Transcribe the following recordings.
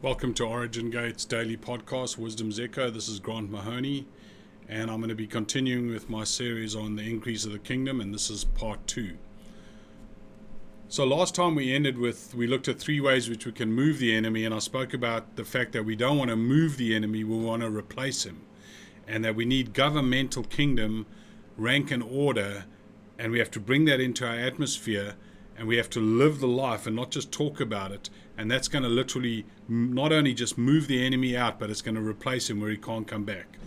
Welcome to Origin Gates Daily Podcast, Wisdom's Echo. This is Grant Mahoney, and I'm going to be continuing with my series on the increase of the kingdom, and this is part two. So, last time we ended with, we looked at three ways which we can move the enemy, and I spoke about the fact that we don't want to move the enemy, we want to replace him, and that we need governmental kingdom, rank, and order, and we have to bring that into our atmosphere and we have to live the life and not just talk about it. And that's going to literally not only just move the enemy out, but it's going to replace him where he can't come back.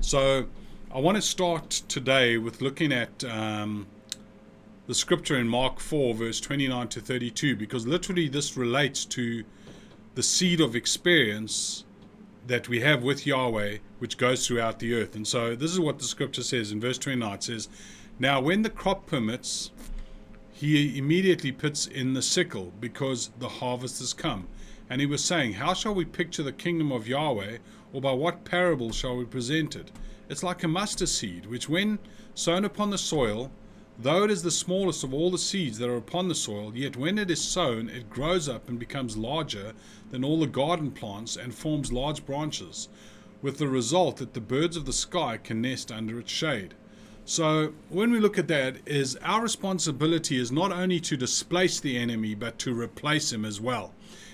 So I want to start today with looking at um, the scripture in Mark 4, verse 29 to 32, because literally this relates to the seed of experience that we have with Yahweh, which goes throughout the earth. And so this is what the scripture says in verse 29 it says, Now when the crop permits, he immediately puts in the sickle because the harvest has come. And he was saying, How shall we picture the kingdom of Yahweh, or by what parable shall we present it? It's like a mustard seed, which, when sown upon the soil, though it is the smallest of all the seeds that are upon the soil, yet when it is sown, it grows up and becomes larger than all the garden plants and forms large branches, with the result that the birds of the sky can nest under its shade. So when we look at that, is our responsibility is not only to displace the enemy, but to replace him as well.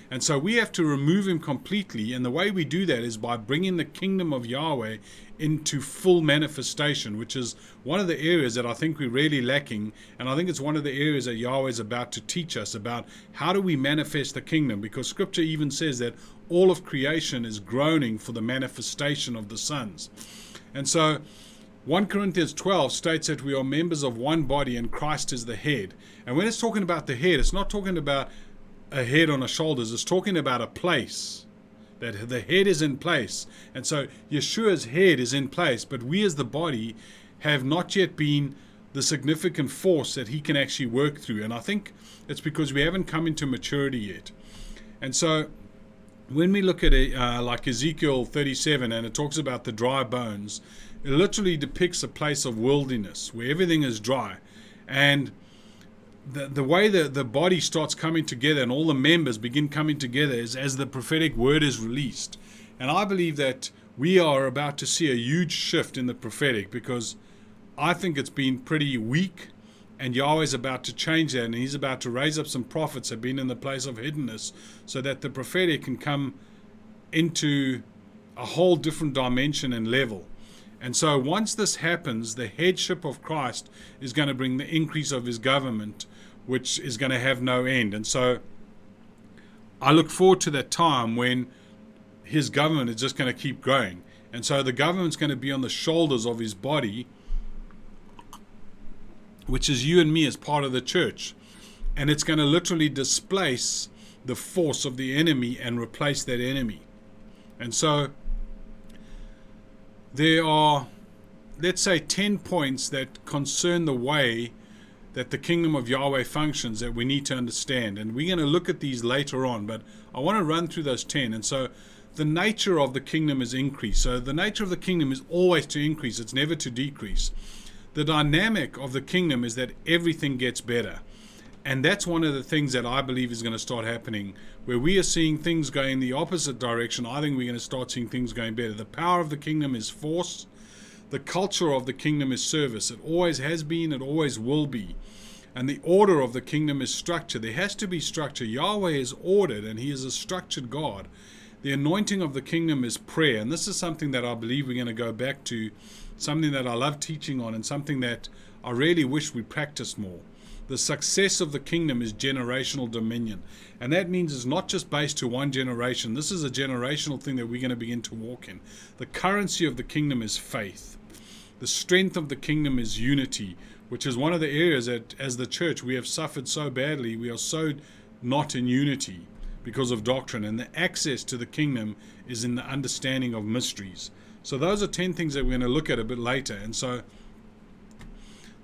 And so we have to remove him completely. And the way we do that is by bringing the kingdom of Yahweh into full manifestation, which is one of the areas that I think we're really lacking. And I think it's one of the areas that Yahweh is about to teach us about how do we manifest the kingdom, because scripture even says that all of creation is groaning for the manifestation of the sons. And so 1 Corinthians 12 states that we are members of one body and Christ is the head. And when it's talking about the head, it's not talking about a head on the shoulders, it's talking about a place. That the head is in place. And so Yeshua's head is in place, but we as the body have not yet been the significant force that he can actually work through. And I think it's because we haven't come into maturity yet. And so when we look at it, uh, like Ezekiel 37 and it talks about the dry bones, it literally depicts a place of wilderness where everything is dry. And the, the way that the body starts coming together and all the members begin coming together is as the prophetic word is released. And I believe that we are about to see a huge shift in the prophetic because I think it's been pretty weak and Yahweh's about to change that and he's about to raise up some prophets that have been in the place of hiddenness so that the prophetic can come into a whole different dimension and level. And so once this happens, the headship of Christ is going to bring the increase of his government, which is going to have no end. And so I look forward to that time when his government is just going to keep growing. And so the government's going to be on the shoulders of his body, which is you and me as part of the church. And it's going to literally displace the force of the enemy and replace that enemy. And so there are, let's say, 10 points that concern the way that the kingdom of Yahweh functions that we need to understand. And we're going to look at these later on, but I want to run through those 10. And so the nature of the kingdom is increase. So the nature of the kingdom is always to increase, it's never to decrease. The dynamic of the kingdom is that everything gets better. And that's one of the things that I believe is going to start happening, where we are seeing things going the opposite direction. I think we're going to start seeing things going better. The power of the kingdom is force, the culture of the kingdom is service. It always has been, it always will be. And the order of the kingdom is structure. There has to be structure. Yahweh is ordered, and He is a structured God. The anointing of the kingdom is prayer. And this is something that I believe we're going to go back to, something that I love teaching on, and something that I really wish we practiced more. The success of the kingdom is generational dominion. And that means it's not just based to one generation. This is a generational thing that we're going to begin to walk in. The currency of the kingdom is faith. The strength of the kingdom is unity, which is one of the areas that, as the church, we have suffered so badly. We are so not in unity because of doctrine. And the access to the kingdom is in the understanding of mysteries. So, those are 10 things that we're going to look at a bit later. And so,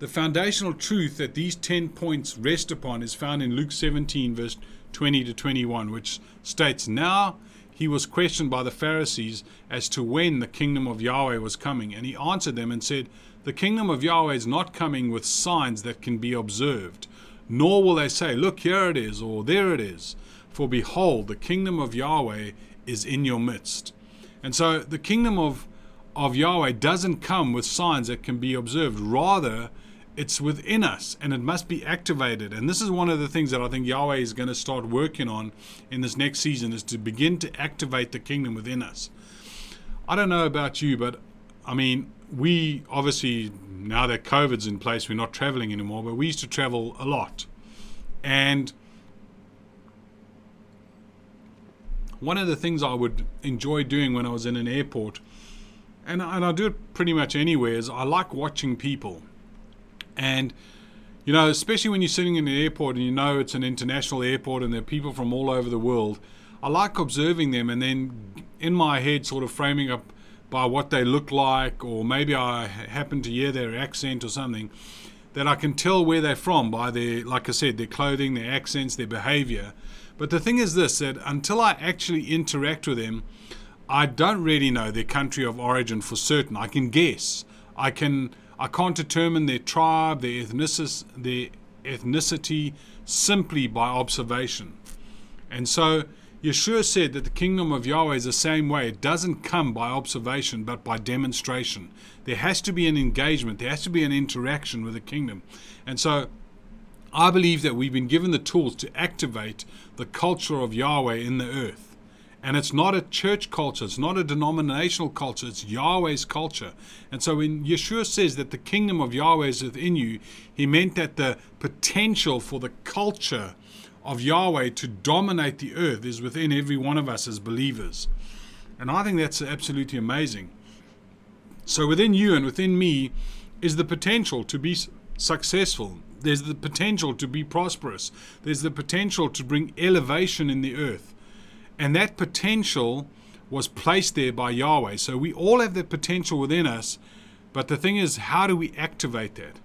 the foundational truth that these 10 points rest upon is found in Luke 17, verse 20 to 21, which states, Now he was questioned by the Pharisees as to when the kingdom of Yahweh was coming. And he answered them and said, The kingdom of Yahweh is not coming with signs that can be observed, nor will they say, Look, here it is, or there it is. For behold, the kingdom of Yahweh is in your midst. And so the kingdom of, of Yahweh doesn't come with signs that can be observed. Rather, it's within us and it must be activated. And this is one of the things that I think Yahweh is going to start working on in this next season is to begin to activate the kingdom within us. I don't know about you, but I mean, we obviously now that COVID's in place, we're not traveling anymore, but we used to travel a lot. And one of the things I would enjoy doing when I was in an airport, and, and I do it pretty much anywhere, is I like watching people. And, you know, especially when you're sitting in an airport and you know it's an international airport and there are people from all over the world, I like observing them and then in my head sort of framing up by what they look like, or maybe I happen to hear their accent or something, that I can tell where they're from by their, like I said, their clothing, their accents, their behavior. But the thing is this that until I actually interact with them, I don't really know their country of origin for certain. I can guess. I can I can't determine their tribe, their ethnicity, their ethnicity simply by observation. And so Yeshua said that the kingdom of Yahweh is the same way. It doesn't come by observation, but by demonstration. There has to be an engagement, there has to be an interaction with the kingdom. And so I believe that we've been given the tools to activate the culture of Yahweh in the earth. And it's not a church culture, it's not a denominational culture, it's Yahweh's culture. And so when Yeshua says that the kingdom of Yahweh is within you, he meant that the potential for the culture of Yahweh to dominate the earth is within every one of us as believers. And I think that's absolutely amazing. So within you and within me is the potential to be successful, there's the potential to be prosperous. There's the potential to bring elevation in the earth. And that potential was placed there by Yahweh. So we all have that potential within us. But the thing is, how do we activate that?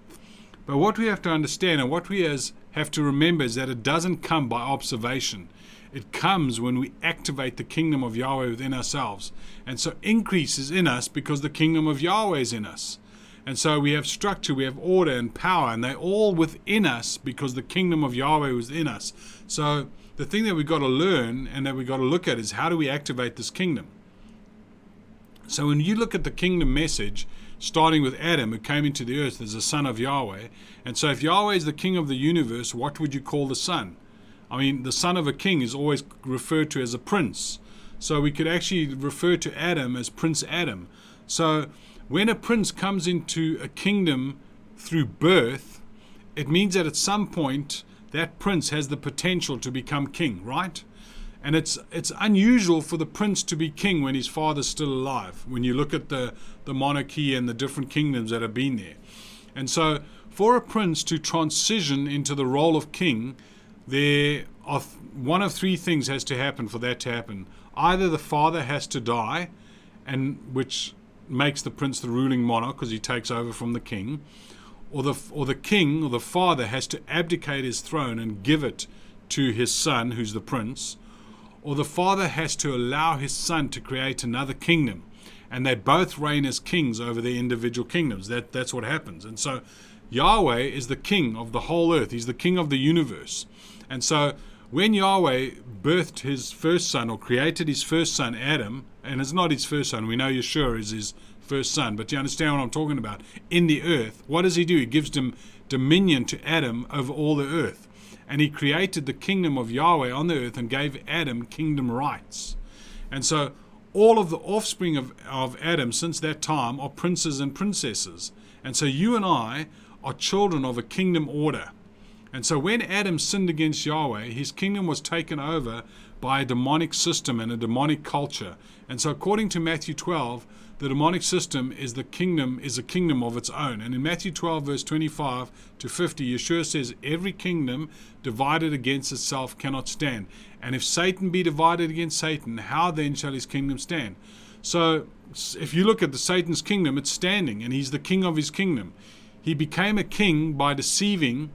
But what we have to understand and what we as have to remember is that it doesn't come by observation. It comes when we activate the kingdom of Yahweh within ourselves. And so increase is in us because the kingdom of Yahweh is in us. And so we have structure, we have order and power, and they're all within us because the kingdom of Yahweh was in us. So the thing that we've got to learn and that we've got to look at is how do we activate this kingdom? So when you look at the kingdom message, starting with Adam, who came into the earth as the son of Yahweh, and so if Yahweh is the king of the universe, what would you call the son? I mean, the son of a king is always referred to as a prince. So we could actually refer to Adam as Prince Adam. So when a prince comes into a kingdom through birth, it means that at some point that prince has the potential to become king, right? And it's it's unusual for the prince to be king when his father's still alive. When you look at the the monarchy and the different kingdoms that have been there, and so for a prince to transition into the role of king, there are one of three things has to happen for that to happen. Either the father has to die, and which makes the prince the ruling monarch because he takes over from the king, or the or the king or the father has to abdicate his throne and give it to his son, who's the prince, or the father has to allow his son to create another kingdom, and they both reign as kings over their individual kingdoms. That that's what happens, and so Yahweh is the king of the whole earth. He's the king of the universe, and so when Yahweh birthed his first son or created his first son, Adam, and it's not his first son, we know Yeshua is his first son, but you understand what I'm talking about? In the earth, what does he do? He gives them dominion to Adam over all the earth. And he created the kingdom of Yahweh on the earth and gave Adam kingdom rights. And so all of the offspring of, of Adam since that time are princes and princesses. And so you and I are children of a kingdom order. And so when Adam sinned against Yahweh, his kingdom was taken over by a demonic system and a demonic culture. And so according to Matthew 12, the demonic system is the kingdom is a kingdom of its own. And in Matthew 12 verse 25 to 50, Yeshua says every kingdom divided against itself cannot stand. And if Satan be divided against Satan, how then shall his kingdom stand? So if you look at the Satan's kingdom, it's standing and he's the king of his kingdom. He became a king by deceiving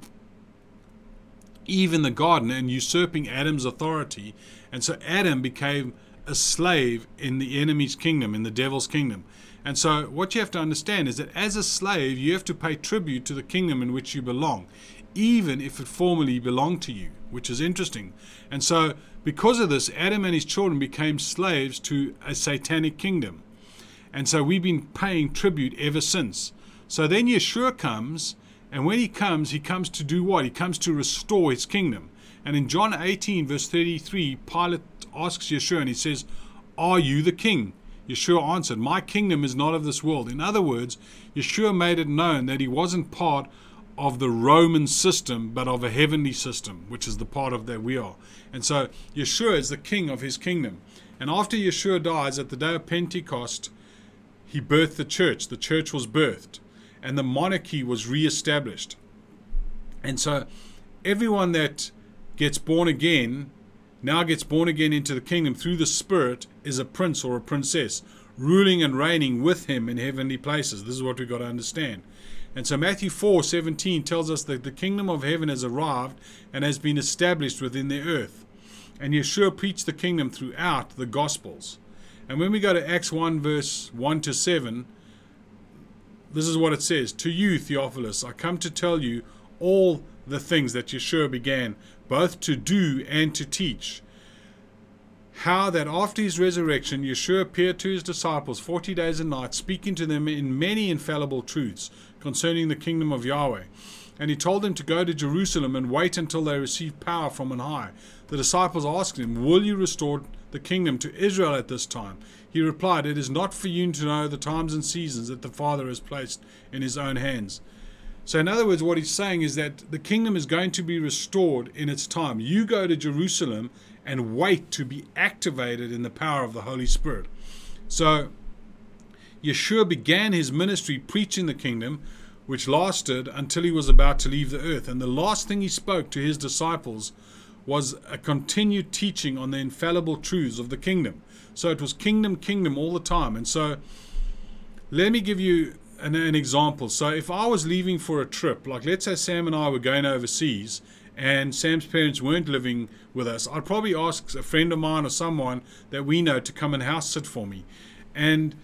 Eve in the garden and usurping Adam's authority. And so Adam became a slave in the enemy's kingdom, in the devil's kingdom. And so, what you have to understand is that as a slave, you have to pay tribute to the kingdom in which you belong. even if it formerly belonged to you, which is interesting. And so, because of this, Adam and his children became slaves to a satanic kingdom. And so we've been paying tribute ever since. So then Yeshua comes, and when he comes, he comes to do what? He comes to restore his kingdom. And in John 18, verse 33, Pilate asks Yeshua, and he says, Are you the king? Yeshua answered, My kingdom is not of this world. In other words, Yeshua made it known that he wasn't part of the Roman system, but of a heavenly system, which is the part of that we are. And so Yeshua is the king of his kingdom. And after Yeshua dies at the day of Pentecost, he birthed the church. The church was birthed, and the monarchy was re-established. And so everyone that gets born again now gets born again into the kingdom through the Spirit is a prince or a princess, ruling and reigning with him in heavenly places. This is what we've got to understand. And so Matthew 4 17 tells us that the kingdom of heaven has arrived and has been established within the earth. And Yeshua preached the kingdom throughout the Gospels. And when we go to Acts 1, verse 1 to 7, this is what it says To you, Theophilus, I come to tell you all the things that Yeshua began, both to do and to teach. How that after his resurrection, Yeshua appeared to his disciples forty days and nights, speaking to them in many infallible truths concerning the kingdom of Yahweh. And he told them to go to Jerusalem and wait until they received power from on high. The disciples asked him, Will you restore the kingdom to Israel at this time? He replied, It is not for you to know the times and seasons that the Father has placed in his own hands. So, in other words, what he's saying is that the kingdom is going to be restored in its time. You go to Jerusalem and wait to be activated in the power of the Holy Spirit. So, Yeshua began his ministry preaching the kingdom, which lasted until he was about to leave the earth. And the last thing he spoke to his disciples was a continued teaching on the infallible truths of the kingdom. So it was kingdom, kingdom all the time. And so let me give you an, an example. So if I was leaving for a trip, like let's say Sam and I were going overseas and Sam's parents weren't living with us, I'd probably ask a friend of mine or someone that we know to come and house sit for me. And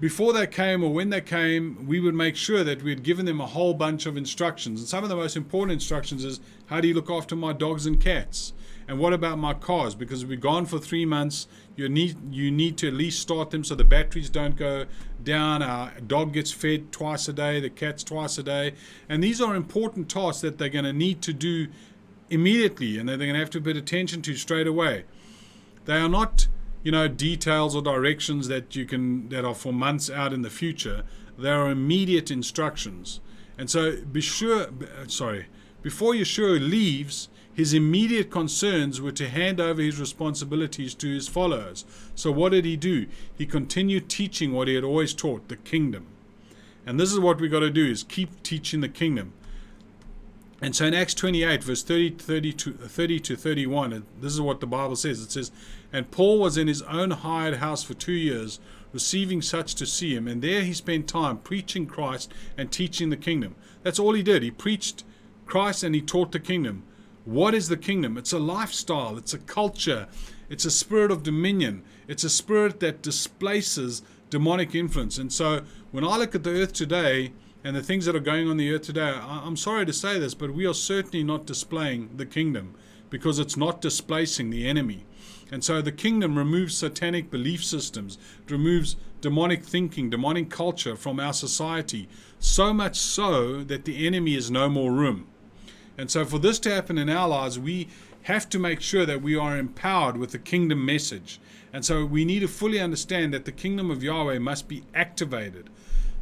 before they came or when they came, we would make sure that we had given them a whole bunch of instructions. And some of the most important instructions is how do you look after my dogs and cats? And what about my cars? Because we're gone for three months, you need you need to at least start them so the batteries don't go down. Our dog gets fed twice a day, the cat's twice a day, and these are important tasks that they're going to need to do immediately, and they're going to have to pay attention to straight away. They are not you know details or directions that you can that are for months out in the future they are immediate instructions and so be sure uh, sorry before yeshua leaves his immediate concerns were to hand over his responsibilities to his followers so what did he do he continued teaching what he had always taught the kingdom and this is what we've got to do is keep teaching the kingdom and so in Acts 28, verse 30, 30, to, 30 to 31, this is what the Bible says. It says, And Paul was in his own hired house for two years, receiving such to see him. And there he spent time preaching Christ and teaching the kingdom. That's all he did. He preached Christ and he taught the kingdom. What is the kingdom? It's a lifestyle, it's a culture, it's a spirit of dominion, it's a spirit that displaces demonic influence. And so when I look at the earth today, and the things that are going on the earth today, I'm sorry to say this, but we are certainly not displaying the kingdom because it's not displacing the enemy. And so the kingdom removes satanic belief systems, it removes demonic thinking, demonic culture from our society, so much so that the enemy has no more room. And so for this to happen in our lives, we have to make sure that we are empowered with the kingdom message. And so we need to fully understand that the kingdom of Yahweh must be activated.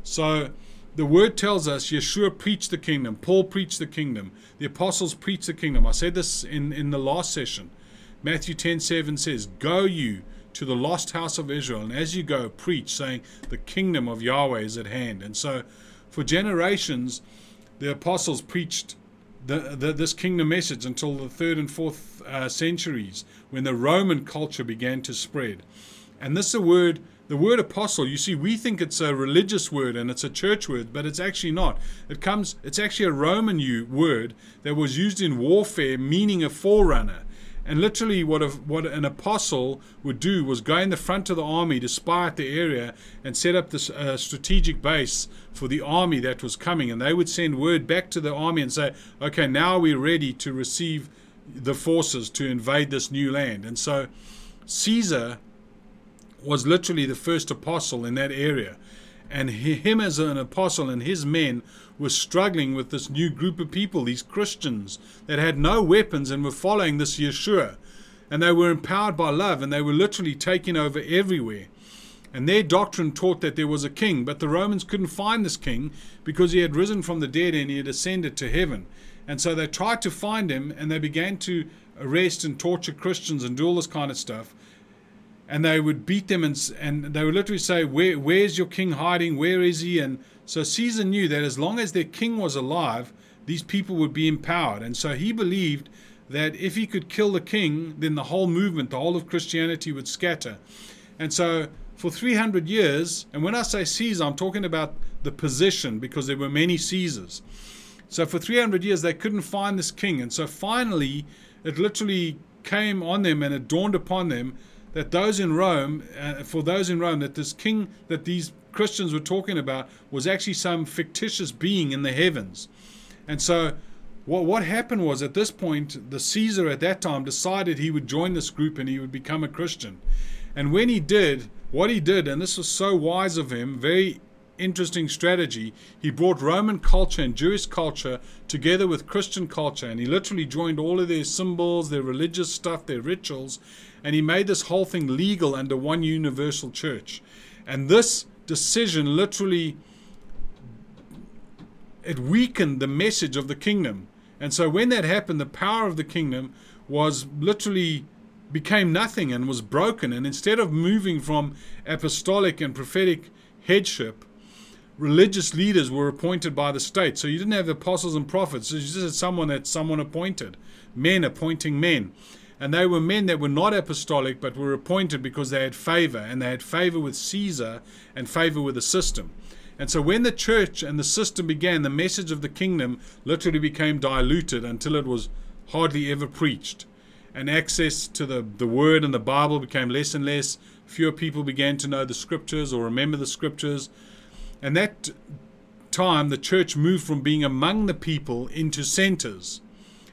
So the word tells us Yeshua preached the kingdom, Paul preached the kingdom, the apostles preached the kingdom. I said this in, in the last session. Matthew 10 7 says, Go you to the lost house of Israel, and as you go, preach, saying, The kingdom of Yahweh is at hand. And so, for generations, the apostles preached the, the, this kingdom message until the third and fourth uh, centuries when the Roman culture began to spread. And this is a word the word apostle, you see, we think it's a religious word and it's a church word, but it's actually not. It comes, it's actually a Roman word that was used in warfare, meaning a forerunner. And literally, what a, what an apostle would do was go in the front of the army to spy out the area and set up this uh, strategic base for the army that was coming. And they would send word back to the army and say, "Okay, now we're ready to receive the forces to invade this new land." And so, Caesar was literally the first apostle in that area. And him as an apostle and his men were struggling with this new group of people, these Christians that had no weapons and were following this Yeshua. And they were empowered by love and they were literally taking over everywhere. And their doctrine taught that there was a king, but the Romans couldn't find this king because he had risen from the dead and he had ascended to heaven. And so they tried to find him and they began to arrest and torture Christians and do all this kind of stuff and they would beat them and, and they would literally say, Where, Where's your king hiding? Where is he? And so Caesar knew that as long as their king was alive, these people would be empowered. And so he believed that if he could kill the king, then the whole movement, the whole of Christianity would scatter. And so for 300 years, and when I say Caesar, I'm talking about the position because there were many Caesars. So for 300 years, they couldn't find this king. And so finally, it literally came on them and it dawned upon them that those in Rome, uh, for those in Rome, that this king that these Christians were talking about was actually some fictitious being in the heavens. And so, what, what happened was at this point, the Caesar at that time decided he would join this group and he would become a Christian. And when he did, what he did, and this was so wise of him, very interesting strategy. He brought Roman culture and Jewish culture together with Christian culture, and he literally joined all of their symbols, their religious stuff, their rituals, and he made this whole thing legal under one universal church. And this decision literally it weakened the message of the kingdom. And so when that happened, the power of the kingdom was literally became nothing and was broken. And instead of moving from apostolic and prophetic headship, religious leaders were appointed by the state. So you didn't have apostles and prophets. So you just had someone that someone appointed, men appointing men. And they were men that were not apostolic but were appointed because they had favor, and they had favor with Caesar and favor with the system. And so when the church and the system began, the message of the kingdom literally became diluted until it was hardly ever preached. And access to the, the word and the Bible became less and less. Fewer people began to know the scriptures or remember the scriptures. And that time, the church moved from being among the people into centers.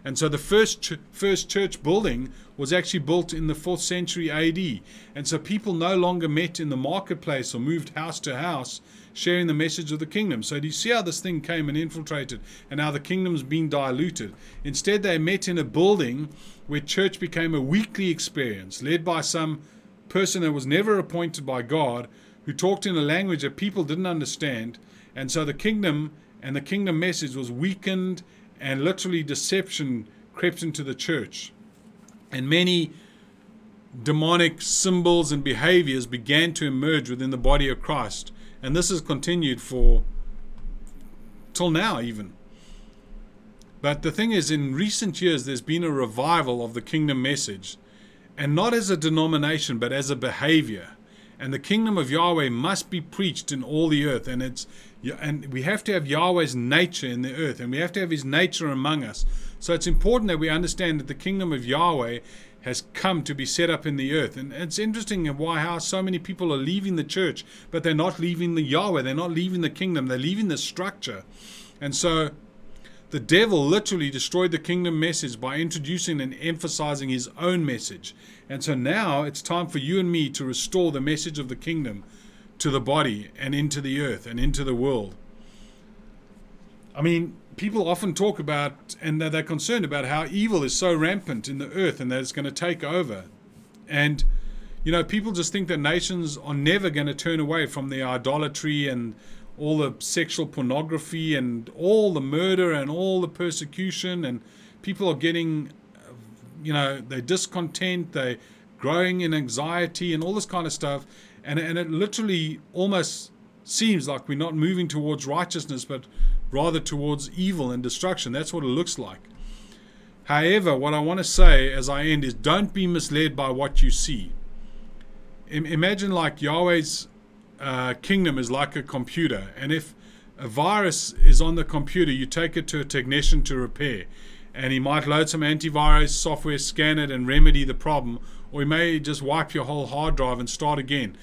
And so the first ch- first church building was actually built in the 4th century AD. And so people no longer met in the marketplace or moved house to house sharing the message of the kingdom. So do you see how this thing came and infiltrated and how the kingdom's been diluted? Instead, they met in a building where church became a weekly experience led by some person that was never appointed by God who talked in a language that people didn't understand. And so the kingdom and the kingdom message was weakened, and literally deception crept into the church. And many demonic symbols and behaviors began to emerge within the body of Christ. And this has continued for till now, even. But the thing is, in recent years, there's been a revival of the kingdom message, and not as a denomination, but as a behavior and the kingdom of Yahweh must be preached in all the earth. And it's and we have to have Yahweh's nature in the earth. And we have to have his nature among us. So it's important that we understand that the kingdom of Yahweh has come to be set up in the earth. And it's interesting why how so many people are leaving the church but they're not leaving the Yahweh. They're not leaving the kingdom. They're leaving the structure. And so the devil literally destroyed the kingdom message by introducing and emphasizing his own message. And so now it's time for you and me to restore the message of the kingdom to the body and into the earth and into the world. I mean, people often talk about and they're concerned about how evil is so rampant in the earth and that it's going to take over. And, you know, people just think that nations are never going to turn away from their idolatry and all the sexual pornography and all the murder and all the persecution and people are getting you know they're discontent they're growing in anxiety and all this kind of stuff. And, and it literally almost seems like we're not moving towards righteousness but rather towards evil and destruction. That's what it looks like. However what i want to say as i end is don't be misled by what you see. Imagine like yahweh's uh, kingdom is like a computer, and if a virus is on the computer, you take it to a technician to repair. and he might load some antivirus software, scan it, and remedy the problem, or he may just wipe your whole hard drive and start again.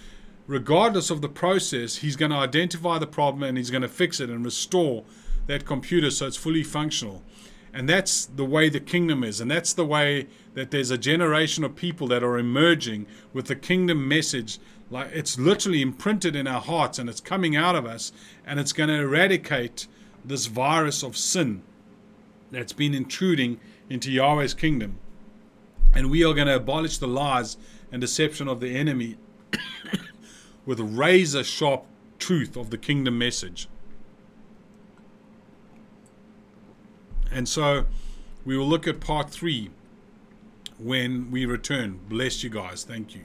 Regardless of the process, he's going to identify the problem and he's going to fix it and restore that computer so it's fully functional. And that's the way the kingdom is. And that's the way that there's a generation of people that are emerging with the kingdom message. Like it's literally imprinted in our hearts and it's coming out of us and it's going to eradicate this virus of sin that's been intruding into Yahweh's kingdom. And we are going to abolish the lies and deception of the enemy with razor sharp truth of the kingdom message. And so we will look at part three when we return. Bless you guys. Thank you.